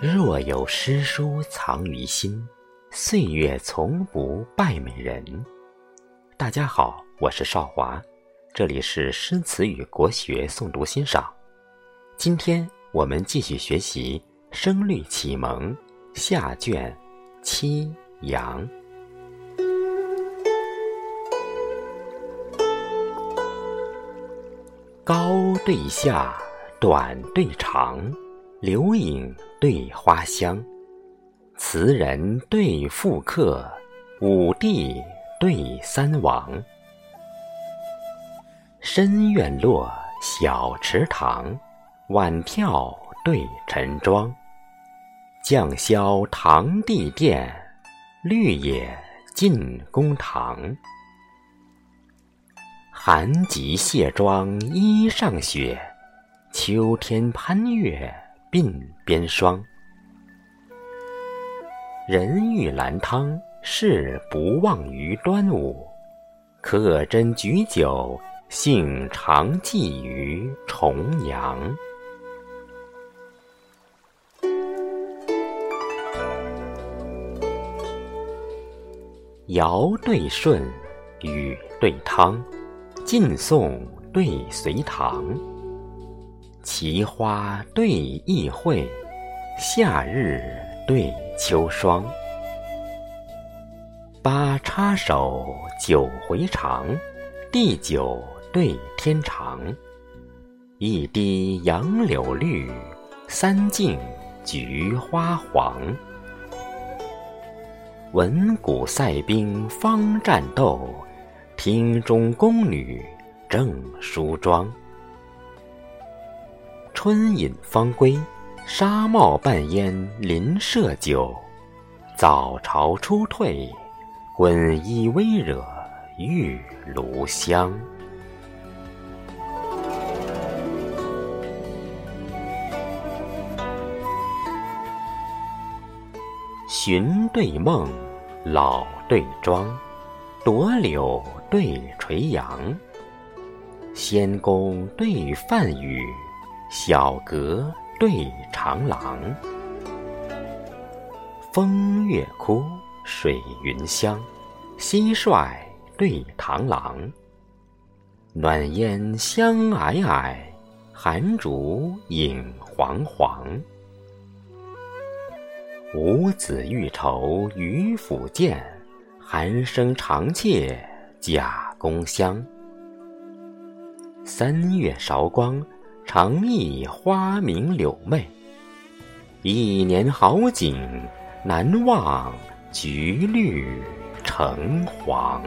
若有诗书藏于心，岁月从不败美人。大家好，我是少华，这里是诗词与国学诵读欣赏。今天我们继续学习《声律启蒙》下卷七阳。高对下，短对长。流影对花香，词人对赋客，五帝对三王。深院落，小池塘，晚眺对晨妆。绛霄堂棣殿，绿野进宫堂。寒极卸妆衣上雪，秋天攀月。鬓边霜，人欲兰汤，事不忘于端午。客斟举酒，兴常寄于重阳。尧对舜，禹对汤，晋宋对隋唐。奇花对异卉，夏日对秋霜。八叉手，九回肠，地久对天长。一滴杨柳绿，三径菊花黄。闻鼓塞兵方战斗，厅中宫女正梳妆。春饮方归，纱帽半烟邻舍酒。早朝初退，滚衣微惹玉炉香。寻对梦，老对庄，朵柳对垂杨。仙宫对梵语。小阁对长廊，风月枯，水云香，蟋蟀对螳螂。暖烟香霭霭，寒竹影煌煌。五子欲愁于府见，寒声长切甲宫香。三月韶光。长忆花明柳媚，一年好景难忘，橘绿橙黄。